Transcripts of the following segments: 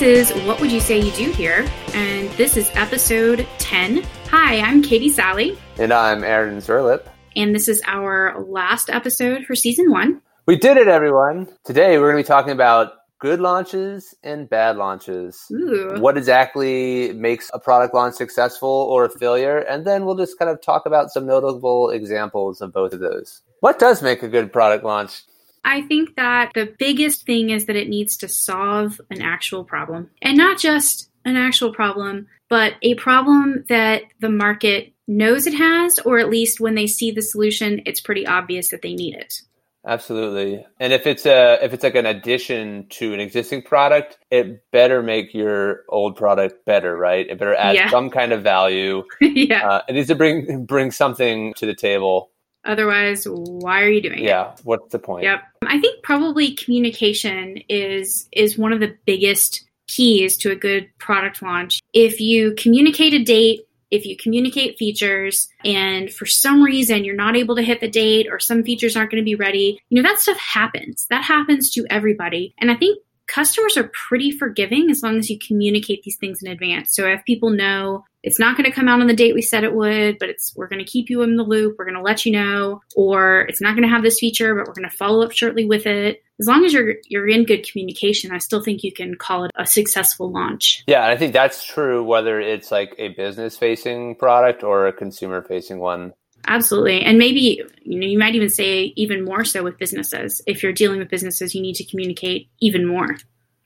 This is What Would You Say You Do Here? And this is episode 10. Hi, I'm Katie Sally. And I'm Aaron Zerlip. And this is our last episode for season one. We did it, everyone. Today we're going to be talking about good launches and bad launches. Ooh. What exactly makes a product launch successful or a failure? And then we'll just kind of talk about some notable examples of both of those. What does make a good product launch? I think that the biggest thing is that it needs to solve an actual problem. And not just an actual problem, but a problem that the market knows it has, or at least when they see the solution, it's pretty obvious that they need it. Absolutely. And if it's a if it's like an addition to an existing product, it better make your old product better, right? It better add Yeah. some kind of value. yeah. Uh, it needs to bring bring something to the table. Otherwise, why are you doing it? Yeah. What's the point? Yep. I think probably communication is is one of the biggest keys to a good product launch. If you communicate a date, if you communicate features and for some reason you're not able to hit the date or some features aren't going to be ready, you know that stuff happens. That happens to everybody. And I think customers are pretty forgiving as long as you communicate these things in advance. So if people know it's not going to come out on the date we said it would, but it's we're going to keep you in the loop, we're going to let you know, or it's not going to have this feature, but we're going to follow up shortly with it. As long as you're you're in good communication, I still think you can call it a successful launch. Yeah, and I think that's true whether it's like a business facing product or a consumer facing one. Absolutely. And maybe you know you might even say even more so with businesses. If you're dealing with businesses, you need to communicate even more.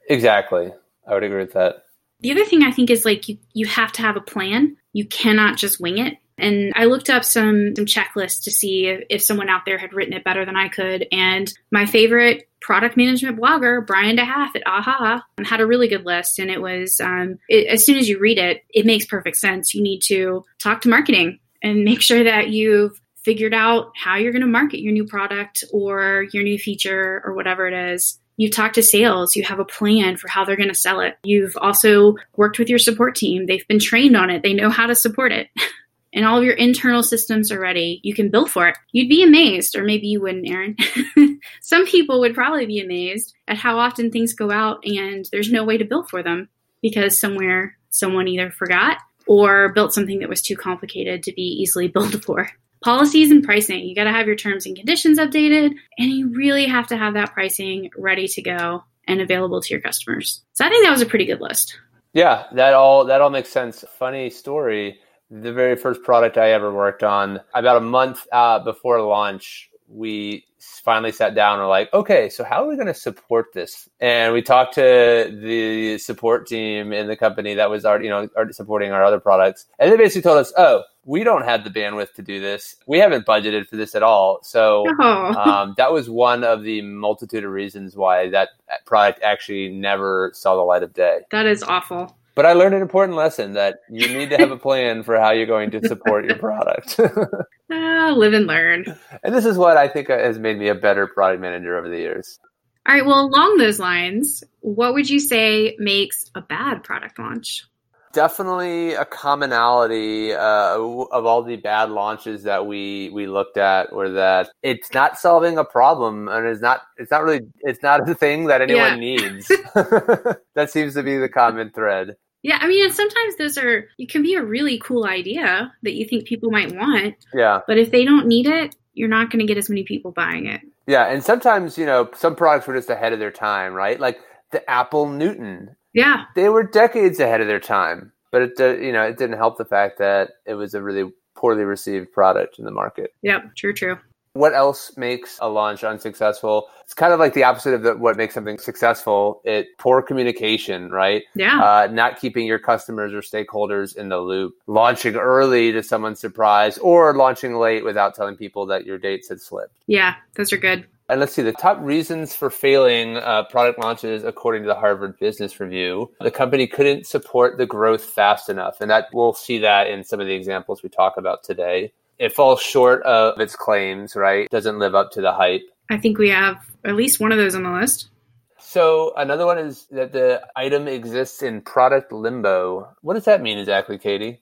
Exactly. I would agree with that. The other thing I think is like you, you have to have a plan. You cannot just wing it. And I looked up some, some checklists to see if, if someone out there had written it better than I could. And my favorite product management blogger, Brian de Haaff at AHA, had a really good list. And it was um, it, as soon as you read it, it makes perfect sense. You need to talk to marketing and make sure that you've figured out how you're going to market your new product or your new feature or whatever it is. You've talked to sales, you have a plan for how they're going to sell it. You've also worked with your support team, they've been trained on it, they know how to support it. and all of your internal systems are ready. You can bill for it. You'd be amazed, or maybe you wouldn't, Aaron. Some people would probably be amazed at how often things go out and there's no way to bill for them because somewhere someone either forgot or built something that was too complicated to be easily billed for. Policies and pricing. You got to have your terms and conditions updated, and you really have to have that pricing ready to go and available to your customers. So I think that was a pretty good list. Yeah, that all that all makes sense. Funny story. The very first product I ever worked on, about a month uh, before launch, we finally sat down and were like, okay, so how are we going to support this? And we talked to the support team in the company that was already, you know, already supporting our other products. And they basically told us, oh, we don't have the bandwidth to do this. We haven't budgeted for this at all. So Oh, um, that was one of the multitude of reasons why that product actually never saw the light of day. that is awful. But I learned an important lesson that you need to have a plan for how you're going to support your product. Ah, live and learn. and this is what I think has made me a better product manager over the years. All right, well, along those lines, what would you say makes a bad product launch? Definitely a commonality uh, of all the bad launches that we we looked at, were that it's not solving a problem, and it's not it's not really it's not a thing that anyone needs. that seems to be the common thread. Yeah, I mean, and sometimes those are, you can be a really cool idea that you think people might want, Yeah. but if they don't need it, you're not going to get as many people buying it. Yeah, and sometimes you know some products were just ahead of their time, right? Like the Apple Newton, Yeah, they were decades ahead of their time, but it uh, you know it didn't help the fact that it was a really poorly received product in the market. yep, true, true. What else makes a launch unsuccessful? It's kind of like the opposite of the, what makes something successful. It poor communication, right? Yeah, Uh, not keeping your customers or stakeholders in the loop, launching early to someone's surprise, or launching late without telling people that your dates had slipped. yeah, those are good. And let's see the top reasons for failing uh, product launches according to the Harvard Business Review. The company couldn't support the growth fast enough, and that we'll see that in some of the examples we talk about today. It falls short of its claims, right? Doesn't live up to the hype. I think we have at least one of those on the list. So another one is that the item exists in product limbo. What does that mean exactly, Katie?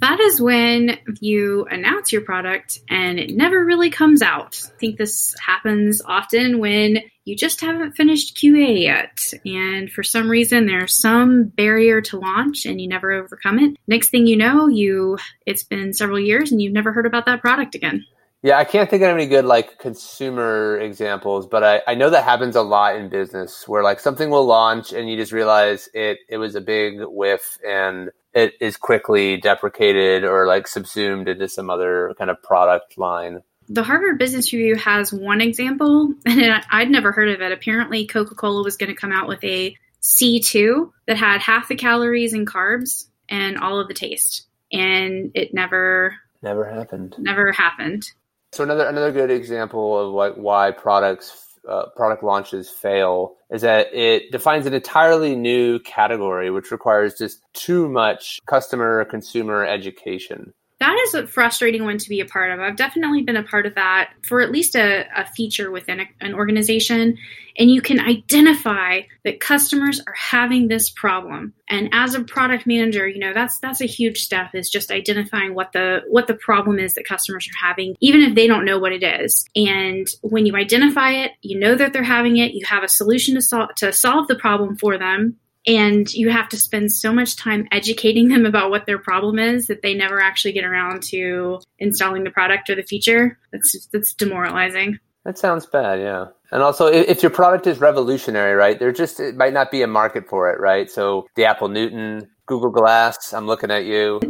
That is when you announce your product and it never really comes out. I think this happens often when you just haven't finished QA yet. And for some reason, there's some barrier to launch and you never overcome it. Next thing you know, you it's been several years and you've never heard about that product again. Yeah, I can't think of any good like consumer examples, but I, I know that happens a lot in business where like something will launch and you just realize it it was a big whiff and it is quickly deprecated or like subsumed into some other kind of product line. The Harvard Business Review has one example, and I'd never heard of it. Apparently, Coca Cola was going to come out with a C2 that had half the calories and carbs and all of the taste. And it never never happened. Never happened. So another another good example of like why products uh, product launches fail is that it defines an entirely new category, which requires just too much customer consumer education that is a frustrating one to be a part of. I've definitely been a part of that for at least a, a feature within a, an organization. And you can identify that customers are having this problem. And as a product manager, you know, that's that's a huge step is just identifying what the what the problem is that customers are having, even if they don't know what it is. And when you identify it, you know that they're having it, you have a solution to solve to solve the problem for them and you have to spend so much time educating them about what their problem is that they never actually get around to installing the product or the feature. That's that's demoralizing. That sounds bad yeah. And also if your product is revolutionary right there just it might not be a market for it right? So the apple newton google glass i'm looking at you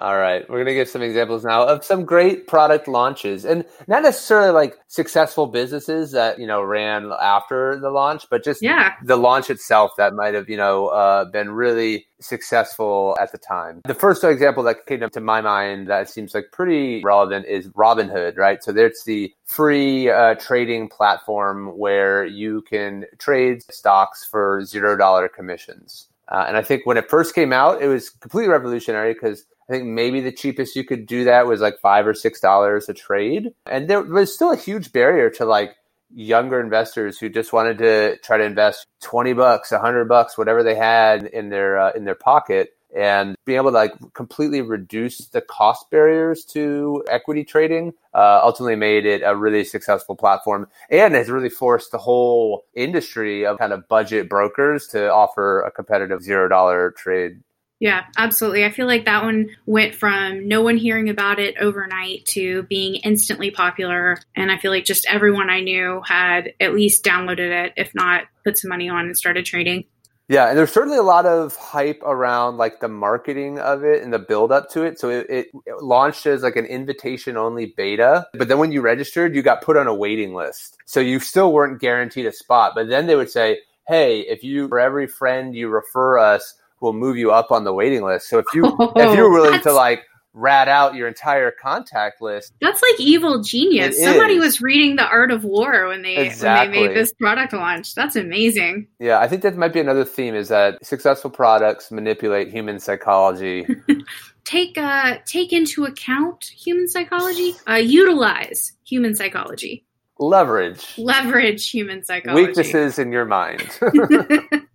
All right, we're gonna give some examples now of some great product launches, and not necessarily like successful businesses that you know ran after the launch, but just yeah. the launch itself that might have you know uh, been really successful at the time. The first example that came up to my mind that seems like pretty relevant is Robinhood, right? So there's the free uh, trading platform where you can trade stocks for zero dollar commissions. Uh, and I think when it first came out, it was completely revolutionary because I think maybe the cheapest you could do that was like five or six dollars a trade. And there was still a huge barrier to like younger investors who just wanted to try to invest 20 bucks, 100 bucks, whatever they had in their uh, in their pocket and being able to like completely reduce the cost barriers to equity trading uh, ultimately made it a really successful platform and has really forced the whole industry of kind of budget brokers to offer a competitive zero dollar trade yeah, absolutely. I feel like that one went from no one hearing about it overnight to being instantly popular. And I feel like just everyone I knew had at least downloaded it, if not put some money on and started trading. Yeah, and there's certainly a lot of hype around like the marketing of it and the build up to it. So it, it, launched as like an invitation only beta, but then when you registered, you got put on a waiting list. So you still weren't guaranteed a spot. But then they would say, "Hey, if you for every friend you refer us, we'll move you up on the waiting list. So if you oh, if you're willing to like rat out your entire contact list. That's like evil genius. Somebody is. was reading the art of war when they exactly. when they made this product launch. That's amazing. Yeah, I think that might be another theme is that successful products manipulate human psychology. take uh take into account human psychology, uh utilize human psychology. Leverage. Leverage human psychology. Weaknesses in your mind.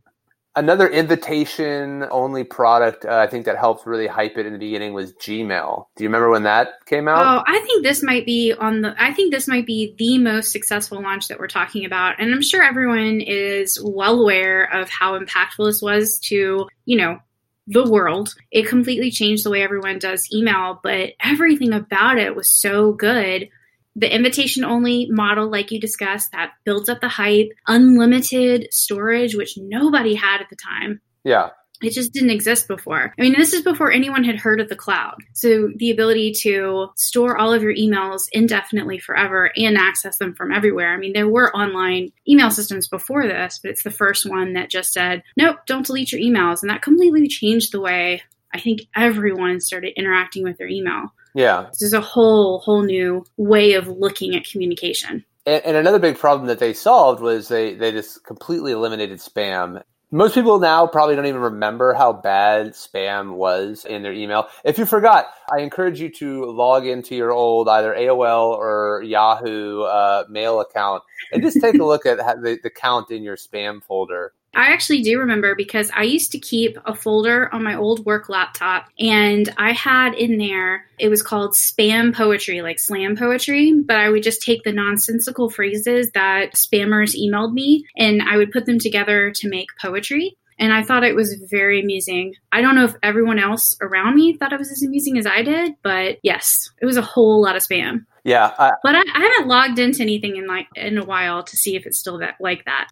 Another invitation only product uh, I think that helped really hype it in the beginning was Gmail. Do you remember when that came out? Oh, I think this might be on the I think this might be the most successful launch that we're talking about. And I'm sure everyone is well aware of how impactful this was to, you know, the world. It completely changed the way everyone does email, but everything about it was so good the invitation only model, like you discussed, that builds up the hype, unlimited storage, which nobody had at the time. Yeah. It just didn't exist before. I mean, this is before anyone had heard of the cloud. So the ability to store all of your emails indefinitely forever and access them from everywhere. I mean, there were online email systems before this, but it's the first one that just said, nope, don't delete your emails. And that completely changed the way I think everyone started interacting with their email. Yeah. This is a whole whole new way of looking at communication. And, and, another big problem that they solved was they, they just completely eliminated spam. Most people now probably don't even remember how bad spam was in their email. If you forgot, I encourage you to log into your old either AOL or Yahoo uh, mail account and just take a look at the, the count in your spam folder I actually do remember because I used to keep a folder on my old work laptop and I had in there, it was called spam poetry, like slam poetry, but I would just take the nonsensical phrases that spammers emailed me and I would put them together to make poetry. And I thought it was very amusing. I don't know if everyone else around me thought it was as amusing as I did, but yes, it was a whole lot of spam. Yeah, I, But I, I haven't logged into anything in like in a while to see if it's still that like that.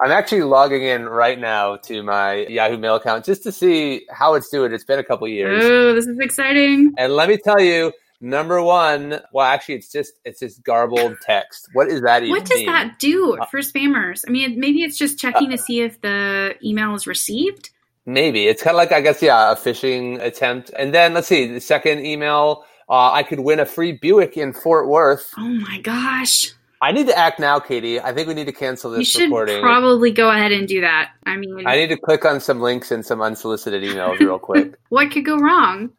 I'm actually logging in right now to my Yahoo Mail account just to see how it's doing. It's been a couple years, Oh, this is exciting. and let me tell you, number one, well, actually, it's just it's just garbled text. What is that even? What does mean? that do for spammers? I mean, maybe it's just checking to see if the email is received. Maybe it's kind of like I guess yeah, a phishing attempt. And then let's see the second email. Uh, I could win a free Buick in Fort Worth. Oh my gosh. I need to act now, Katie. I think we need to cancel You this should recording. probably go ahead and do that. I mean, I need to click on some links and some unsolicited emails real quick. what could go wrong?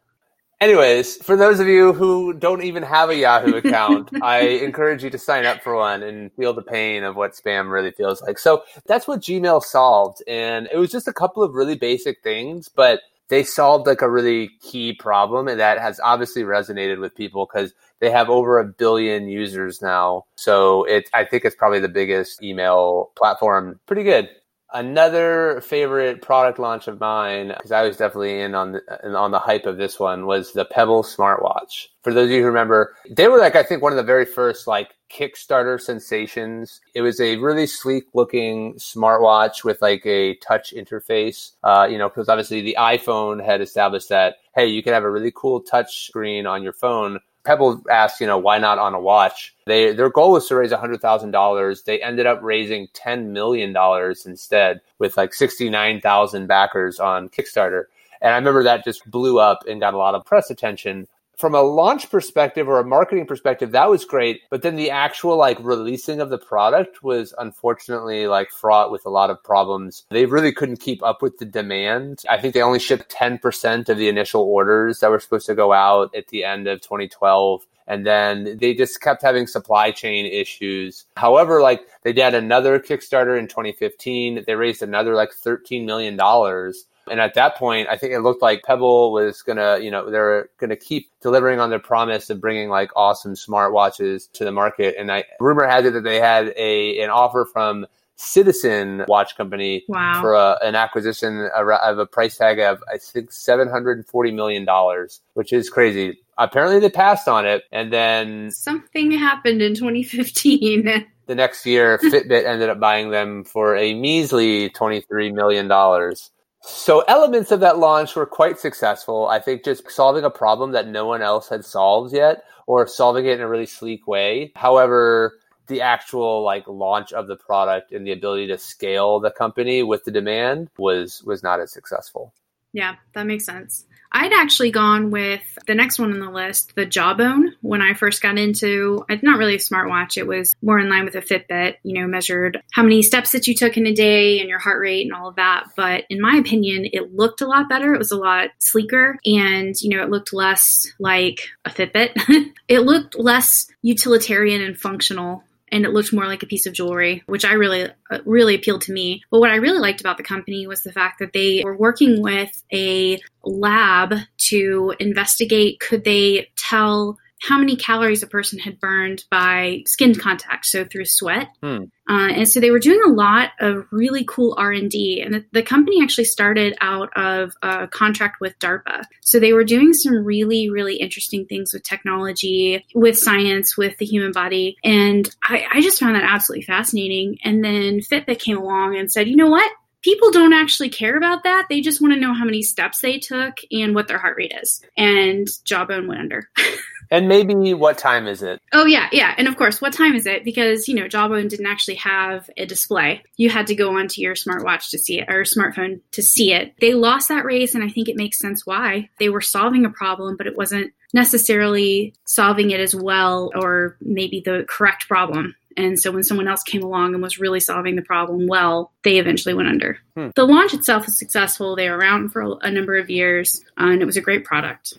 Anyways, for those of you who don't even have a Yahoo account, I encourage you to sign up for one and feel the pain of what spam really feels like. So that's what Gmail solved. And it was just a couple of really basic things, but they solved like a really key problem. And that has obviously resonated with people because they have over a billion users now. So it, I think it's probably the biggest email platform. Pretty good. Another favorite product launch of mine, because I was definitely in on the on the hype of this one, was the Pebble smartwatch. For those of you who remember, they were like I think one of the very first like Kickstarter sensations. It was a really sleek looking smartwatch with like a touch interface. Uh, you know, because obviously the iPhone had established that hey, you can have a really cool touch screen on your phone. Pebble asked, you know, why not on a watch? They their goal was to raise hundred thousand dollars. They ended up raising ten million dollars instead, with like sixty nine thousand backers on Kickstarter. And I remember that just blew up and got a lot of press attention. From a launch perspective or a marketing perspective, that was great. But then the actual like releasing of the product was unfortunately like fraught with a lot of problems. They really couldn't keep up with the demand. I think they only shipped 10% of the initial orders that were supposed to go out at the end of 2012 and then they just kept having supply chain issues. However, like they did another Kickstarter in 2015, they raised another like 13 million dollars. And at that point, I think it looked like Pebble was gonna, you know, they're gonna keep delivering on their promise of bringing like awesome smartwatches to the market. And I rumor has it that they had a an offer from Citizen Watch Company Wow. for a, an acquisition of a price tag of I think seven hundred and forty million dollars, which is crazy. Apparently, they passed on it, and then Something happened in 2015. the next year, Fitbit ended up buying them for a measly twenty three million dollars. So elements of that launch were quite successful. I think just solving a problem that no one else had solved yet, or solving it in a really sleek way. However, the actual like launch of the product and the ability to scale the company with the demand was was not as successful. Yeah, that makes sense. I'd actually gone with the next one on the list, the Jawbone, when I first got into it's not really a smartwatch. It was more in line with a Fitbit, you know, measured how many steps that you took in a day and your heart rate and all of that. But in my opinion, it looked a lot better. It was a lot sleeker and, you know, it looked less like a Fitbit. it looked less utilitarian and functional and it looked more like a piece of jewelry, which I really, uh, really appealed to me. But what I really liked about the company was the fact that they were working with a lab to investigate could they tell how many calories a person had burned by skin contact, so through sweat. Hmm. Uh, and so they were doing a lot of really cool r&d and the, the company actually started out of a contract with darpa. So they were doing some really really interesting things with technology with science with the human body. And I, I just found that absolutely fascinating. And then fitbit came along and said you know what? People don't actually care about that. They just want to know how many steps they took and what their heart rate is. And jawbone went under And maybe what time is it? Oh yeah, yeah, and of course, what time is it? Because you know, Jawbone didn't actually have a display. You had to go onto your smartwatch to see it or smartphone to see it. They lost that race, and I think it makes sense why they were solving a problem, but it wasn't necessarily solving it as well, or maybe the correct problem. And so when someone else came along and was really solving the problem well, they eventually went under. Hmm. The launch itself was successful. They were around for a number of years, uh, and it was a great product.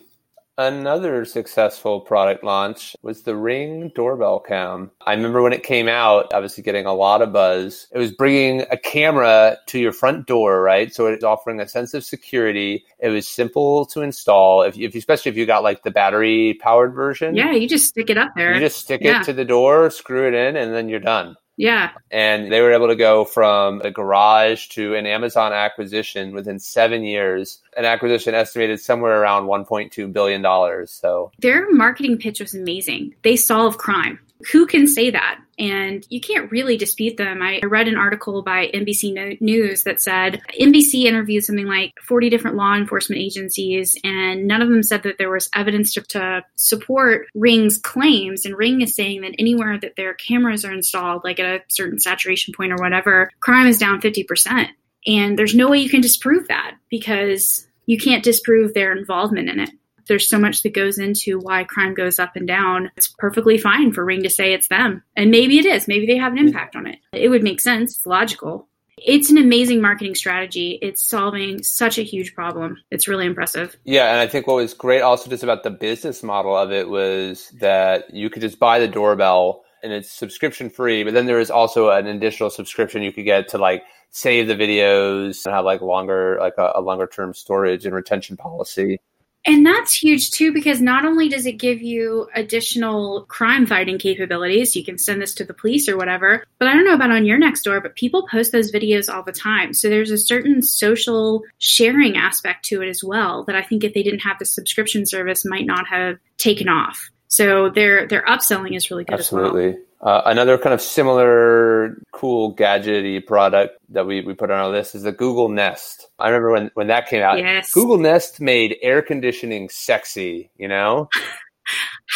Another successful product launch was the Ring doorbell cam. I remember when it came out, obviously getting a lot of buzz. It was bringing a camera to your front door, right? So it's offering a sense of security. It was simple to install. If, if especially if you got like the battery powered version. Yeah, you just stick it up there. You just stick Yeah. it to the door, screw it in, and then you're done. Yeah. And they were able to go from a garage to an Amazon acquisition within seven years. An acquisition estimated somewhere around $1.2 billion. So Their marketing pitch was amazing. They solve crime. Who can say that? And you can't really dispute them. I read an article by NBC News that said NBC interviewed something like 40 different law enforcement agencies, and none of them said that there was evidence to, to support Ring's claims. And Ring is saying that anywhere that their cameras are installed, like at a certain saturation point or whatever, crime is down 50%. And there's no way you can disprove that because you can't disprove their involvement in it there's so much that goes into why crime goes up and down. It's perfectly fine for Ring to say it's them. And maybe it is. Maybe they have an impact on it. It would make sense. It's logical. It's an amazing marketing strategy. It's solving such a huge problem. It's really impressive. Yeah, and I think what was great also just about the business model of it was that you could just buy the doorbell and it's subscription free, but then there is also an additional subscription you could get to like save the videos and have like longer like a, a longer term storage and retention policy. And that's huge too, because not only does it give you additional crime fighting capabilities, you can send this to the police or whatever, but I don't know about on your next door, but people post those videos all the time. So there's a certain social sharing aspect to it as well that I think if they didn't have the subscription service might not have taken off. So their their upselling is really good as well. Uh, another kind of similar cool gadgety product that we, we put on our list is the Google Nest. I remember when, when that came out. Yes. Google Nest made air conditioning sexy, you know?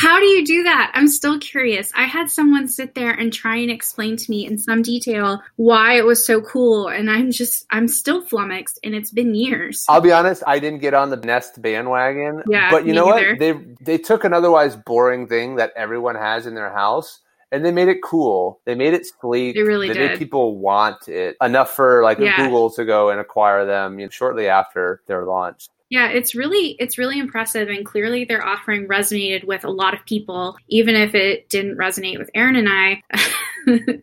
How do you do that? I'm still curious. I had someone sit there and try and explain to me in some detail why it was so cool, and I'm just, I'm still flummoxed, and it's been years. I'll be honest, I didn't get on the Nest bandwagon. Yeah, But you know neither. what? They they took an otherwise boring thing that everyone has in their house and they made it cool. They made it sleek. They really they did. made people want it enough for like Yeah. Google to go and acquire them you know, shortly after their launch. Yeah, it's really, it's really impressive, and clearly their offering resonated with a lot of people, even if it didn't resonate with Aaron and I.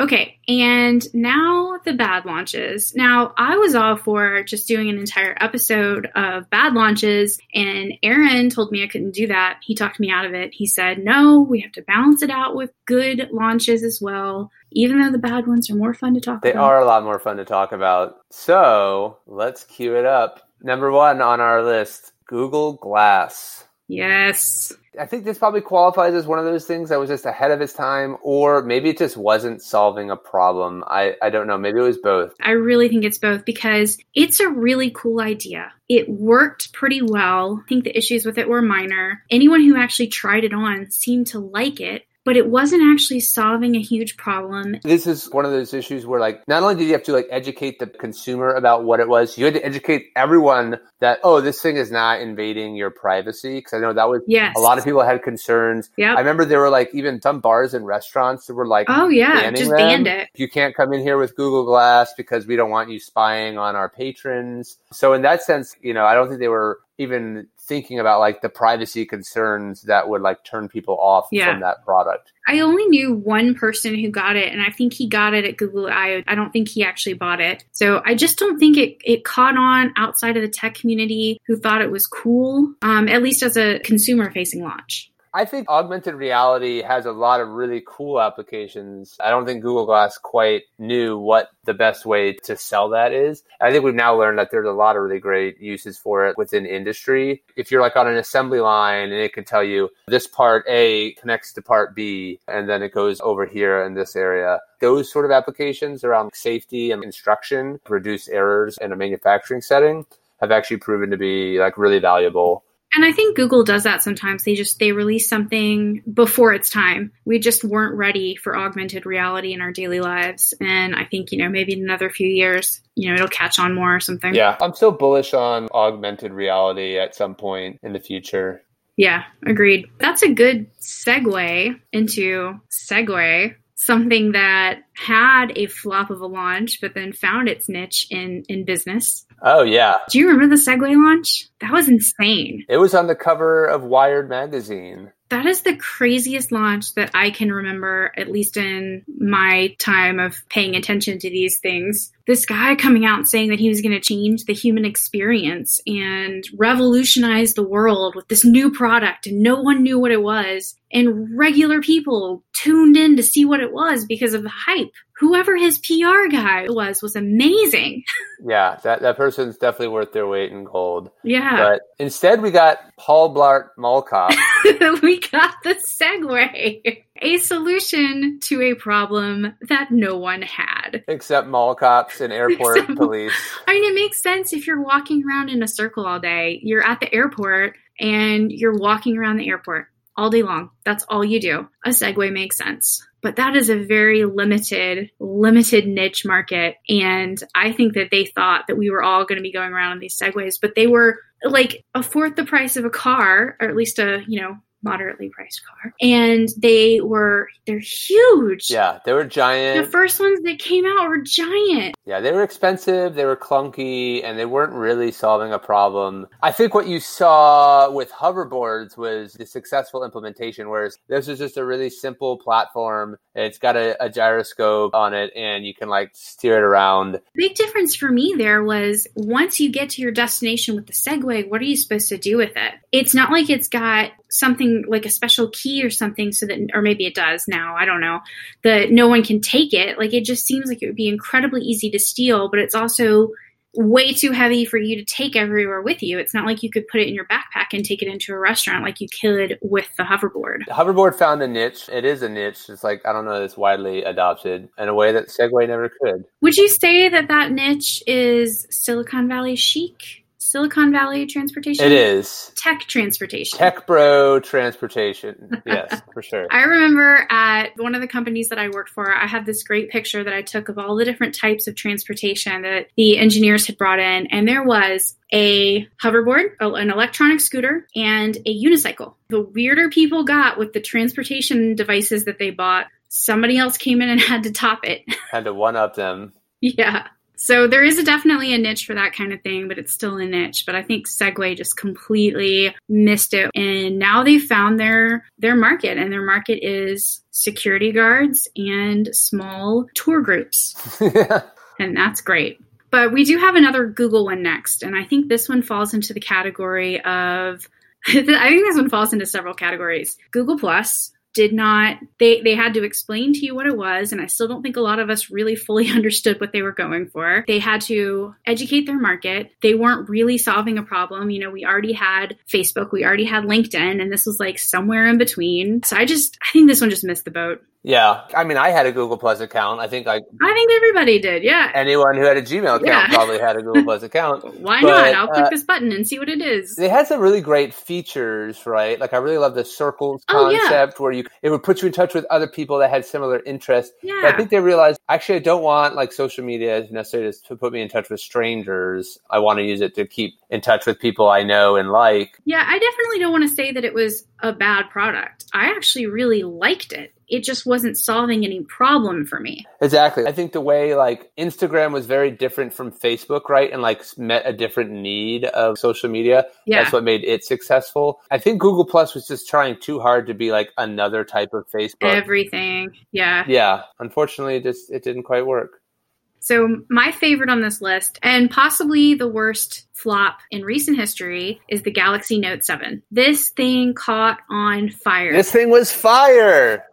Okay, and now the bad launches. Now, I was all for just doing an entire episode of bad launches, and Aaron told me I couldn't do that. He talked me out of it. He said, no, we have to balance it out with good launches as well, even though the bad ones are more fun to talk They about. They are a lot more fun to talk about. So let's cue it up. Number one on our list Google Glass. Yes. I think this probably qualifies as one of those things that was just ahead of its time, or maybe it just wasn't solving a problem. I, I don't know. Maybe it was both. I really think it's both because it's a really cool idea. It worked pretty well. I think the issues with it were minor. Anyone who actually tried it on seemed to like it, but it wasn't actually solving a huge problem. This is one of those issues where, like, not only did you have to like educate the consumer about what it was, you had to educate everyone that oh, this thing is not invading your privacy. Because I know that was Yes. a lot of people had concerns. Yep. I remember there were like even some bars and restaurants that were like, Oh yeah, just them. banned it. You can't come in here with Google Glass because we don't want you spying on our patrons. So in that sense, you know, I don't think they were even thinking about like the privacy concerns that would like turn people off Yeah. from that product. I only knew one person who got it, and I think he got it at Google i don't think he actually bought it. So I just don't think it, it caught on outside of the tech community who thought it was cool, um, at least as a consumer facing launch. I think augmented reality has a lot of really cool applications. I don't think Google Glass quite knew what the best way to sell that is. I think we've now learned that there's a lot of really great uses for it within industry. If you're like on an assembly line and it can tell you this part A connects to part B and then it goes over here in this area. Those sort of applications around safety and instruction, reduce errors in a manufacturing setting have actually proven to be like really valuable. And I think Google does that sometimes. They just they release something before its time. We just weren't ready for augmented reality in our daily lives. And I think, you know, maybe in another few years, you know, it'll catch on more or something. Yeah, I'm still bullish on augmented reality at some point in the future. Yeah, agreed. That's a good segue into Segway something that had a flop of a launch, but then found its niche in in business. Oh yeah. Do you remember the Segway launch? That was insane. It was on the cover of Wired magazine. That is the craziest launch that I can remember, at least in my time of paying attention to these things. This guy coming out saying that he was going to change the human experience and revolutionize the world with this new product, and no one knew what it was. And regular people tuned in to see what it was because of the hype. Whoever his PR guy was was amazing. Yeah, that, that person's definitely worth their weight in gold. Yeah. But instead, we got Paul Blart Mall Cop. we got the Segway, a solution to a problem that no one had. Except mall cops and airport Except- police. I mean, it makes sense if you're walking around in a circle all day. You're at the airport and you're walking around the airport all day long. That's all you do. A Segway makes sense. But that is a very limited, limited niche market. And I think that they thought that we were all going to be going around on these Segways, but they were like a fourth the price of a car, or at least a, you know, moderately priced car. And they were, they're huge. Yeah, they were giant. The first ones that came out were giant. Yeah, they were expensive, they were clunky, and they weren't really solving a problem. I think what you saw with hoverboards was the successful implementation, whereas this is just a really simple platform. It's got a, a gyroscope on it, and you can like steer it around. Big difference for me there was once you get to your destination with the Segway, what are you supposed to do with it? It's not like it's got something like a special key or something so that or maybe it does now i don't know that no one can take it like it just seems like it would be incredibly easy to steal but it's also way too heavy for you to take everywhere with you it's not like you could put it in your backpack and take it into a restaurant like you could with the hoverboard The Hoverboard found a niche. It is a niche. It's like, I don't know, it's widely adopted in a way that Segway never could. would you say that that niche is silicon valley chic silicon valley transportation It is. tech transportation Tech bro transportation. Yes, for sure. I remember at one of the companies that I worked for, I had this great picture that I took of all the different types of transportation that the engineers had brought in. And there was a hoverboard, an electronic scooter, and a unicycle. The weirder people got with the transportation devices that they bought, somebody else came in and had to top it. Had to one up them. yeah. So there is a definitely a niche for that kind of thing, but it's still a niche. But I think Segway just completely missed it, and now they found their their market, and their market is security guards and small tour groups, yeah. and that's great. But we do have another Google one next, and I think this one falls into the category of. I think this one falls into several categories. Google Plus did not they they had to explain to you what it was and i still don't think a lot of us really fully understood what they were going for. They had to educate their market. They weren't really solving a problem. You know we already had facebook we already had linkedin and this was like somewhere in between. So i just i think this one just missed the boat yeah. I mean, I had a Google Plus account. I think I. i think everybody did yeah anyone who had a Gmail account Yeah. probably had a Google Plus account. why But, not i'll click uh, this button and see what it is They had some really great features, right? Like I really love the circles Oh, yeah. concept where you it would put you in touch with other people that had similar interests. But I think they realized actually I don't want like social media necessarily to put me in touch with strangers. I want to use it to keep in touch with people I know and like. yeah i definitely don't want to say that it was a bad product i actually really liked it it just wasn't solving any problem for me Exactly. I think the way like Instagram was very different from Facebook, right? And like met a different need of social media. yeah That's what made it successful. I think Google Plus was just trying too hard to be like another type of Facebook. everything yeah yeah. Unfortunately, it just it didn't quite work. So, my favorite on this list, and possibly the worst flop in recent history, is the Galaxy Note 7. This thing caught on fire. This thing was fire.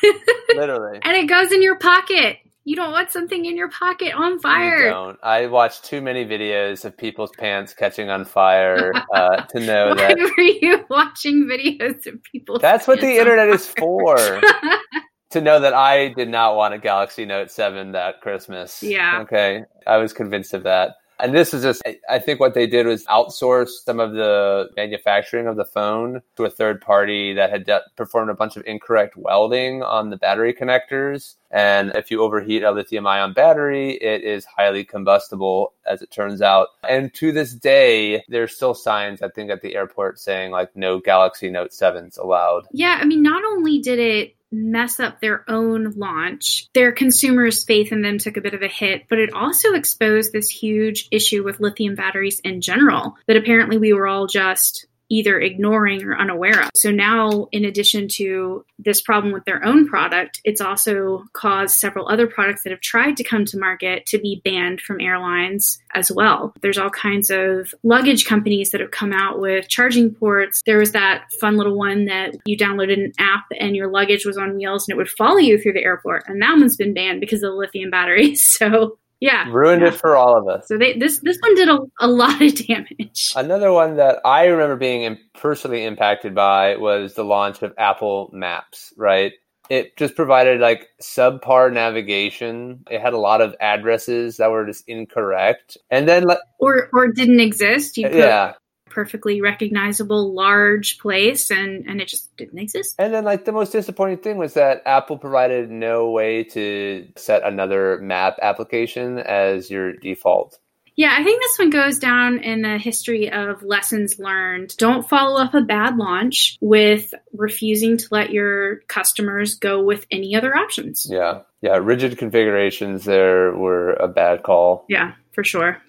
Literally. and it goes in your pocket. You don't want something in your pocket on You fire. don't. I watched too many videos of people's pants catching on fire uh, to know Why that were you watching videos of people? that's what the internet is for. to know that I did not want a Galaxy Note 7 that Christmas. Yeah. Okay. I was convinced of that. And this is just, I- think what they did was outsource some of the manufacturing of the phone to a third party that had de- performed a bunch of incorrect welding on the battery connectors. And if you overheat a lithium ion battery, it is highly combustible, as it turns out. And to this day, there's still signs, I think, at the airport saying, like, no Galaxy Note 7s allowed. Yeah, I mean, not only did it mess up their own launch. Their consumers' faith in them took a bit of a hit, but it also exposed this huge issue with lithium batteries in general that apparently we were all just either ignoring or unaware of. So now, in addition to this problem with their own product, it's also caused several other products that have tried to come to market to be banned from airlines as well. There's all kinds of luggage companies that have come out with charging ports. There was that fun little one that you downloaded an app and your luggage was on wheels and it would follow you through the airport. And that one's been banned because of the lithium batteries. So yeah, ruined yeah. it for all of us. So they, this this one did a, a lot of damage. Another one that I remember being personally impacted by was the launch of Apple Maps. Right, it just provided like subpar navigation. It had a lot of addresses that were just incorrect, and then like or or didn't exist. You yeah, perfectly recognizable large place and and it just didn't exist and then like the most disappointing thing was that apple provided no way to set another map application as your default yeah, I think this one goes down in the history of lessons learned. Don't follow up a bad launch with refusing to let your customers go with any other options. Yeah. Yeah. Rigid configurations there were a bad call. Yeah, for sure.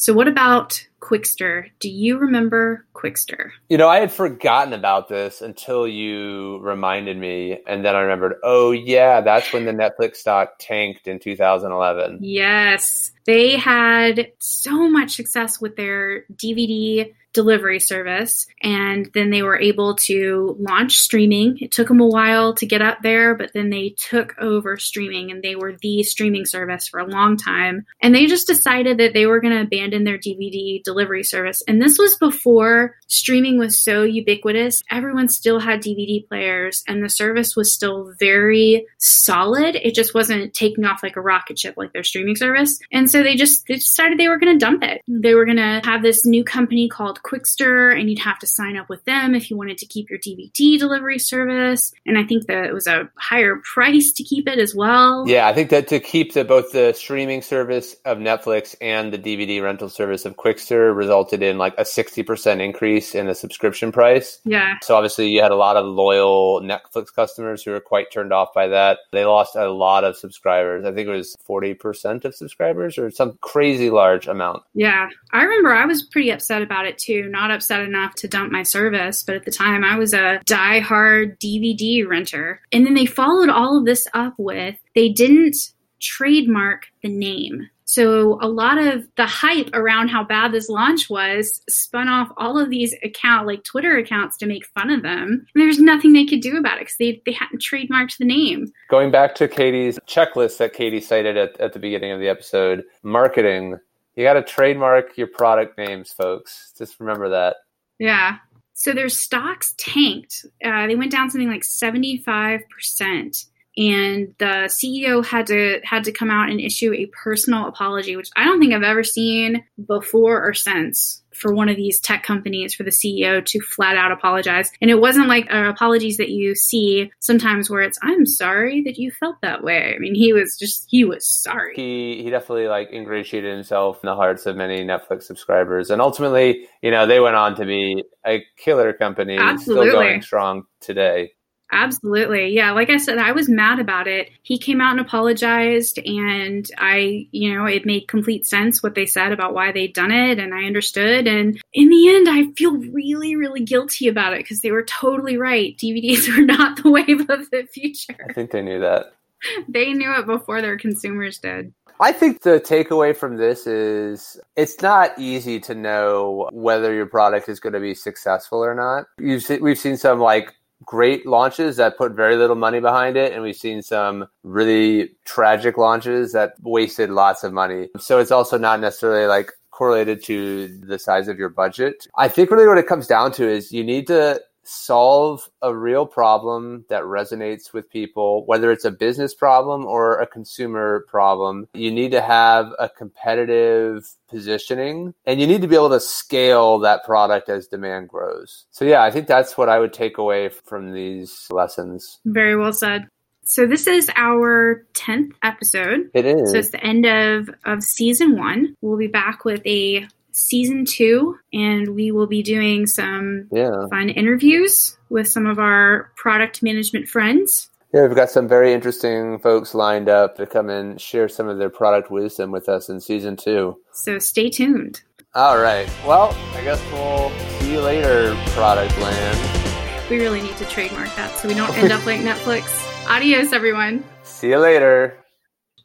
So, what about Qwikster? Do you remember Qwikster? You know, I had forgotten about this until you reminded me. And then I remembered, oh, yeah, that's when the Netflix stock tanked in 2011. Yes. They had so much success with their DVD delivery service. And then they were able to launch streaming. It took them a while to get up there, but then they took over streaming and they were the streaming service for a long time. And they just decided that they were going to abandon their DVD delivery service. And this was before streaming was so ubiquitous. Everyone still had DVD players and the service was still very solid. It just wasn't taking off like a rocket ship like their streaming service. And so they just they decided they were going to dump it. They were going to have this new company called Qwikster, and you'd have to sign up with them if you wanted to keep your DVD delivery service. And I think that it was a higher price to keep it as well. Yeah, I think that to keep the, both the streaming service of Netflix and the DVD rental service of Qwikster resulted in like a 60% increase in the subscription price. Yeah. So obviously you had a lot of loyal Netflix customers who were quite turned off by that. They lost a lot of subscribers. I think it was 40% of subscribers or some crazy large amount. Yeah. I remember I was pretty upset about it too not upset enough to dump my service, but at the time I was a die-hard DVD renter. And then they followed all of this up with they didn't trademark the name. So a lot of the hype around how bad this launch was spun off all of these account like Twitter accounts to make fun of them. And there's nothing they could do about it because they, they hadn't trademarked the name. Going back to Katie's checklist that Katie cited at, at the beginning of the episode, marketing you got to trademark your product names, folks. Just remember that. Yeah. So their stocks tanked. Uh, they went down something like 75% and the CEO had to had to come out and issue a personal apology, which I don't think I've ever seen before or since for one of these tech companies for the CEO to flat out apologize. And it wasn't like uh, apologies that you see sometimes where it's I'm sorry that you felt that way. I mean, he was just he was sorry. He he definitely like ingratiated himself in the hearts of many Netflix subscribers, and ultimately, you know, they went on to be a killer company, Absolutely. still going strong today. Absolutely. Yeah. Like I said, I was mad about it. He came out and apologized, and I, you know, it made complete sense what they said about why they'd done it, and I understood. And in the end, I feel really, really guilty about it because they were totally right. DVDs were not the wave of the future. I think they knew that. they knew it before their consumers did. I think the takeaway from this is it's not easy to know whether your product is going to be successful or not. You've se- we've seen some like great launches that put very little money behind it, and we've seen some really tragic launches that wasted lots of money. So it's also not necessarily like correlated to the size of your budget. I think really what it comes down to is you need to solve a real problem that resonates with people, whether it's a business problem or a consumer problem. You need to have a competitive positioning and you need to be able to scale that product as demand grows. So, yeah, I think that's what I would take away from these lessons. Very well said. So this is our 10th episode. It is. So it's the end of, of season one. We'll be back with a season two, and we will be doing some yeah. fun interviews with some of our product management friends. Yeah, we've got some very interesting folks lined up to come and share some of their product wisdom with us in season two. So stay tuned. All right. Well, I guess we'll see you later, Product Land. We really need to trademark that so we don't end up like Netflix. Adios, everyone. See you later.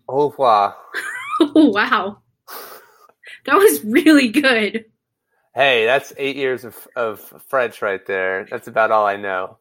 Au revoir. Wow. That was really good. Hey, that's eight years of, of French right there. That's about all I know.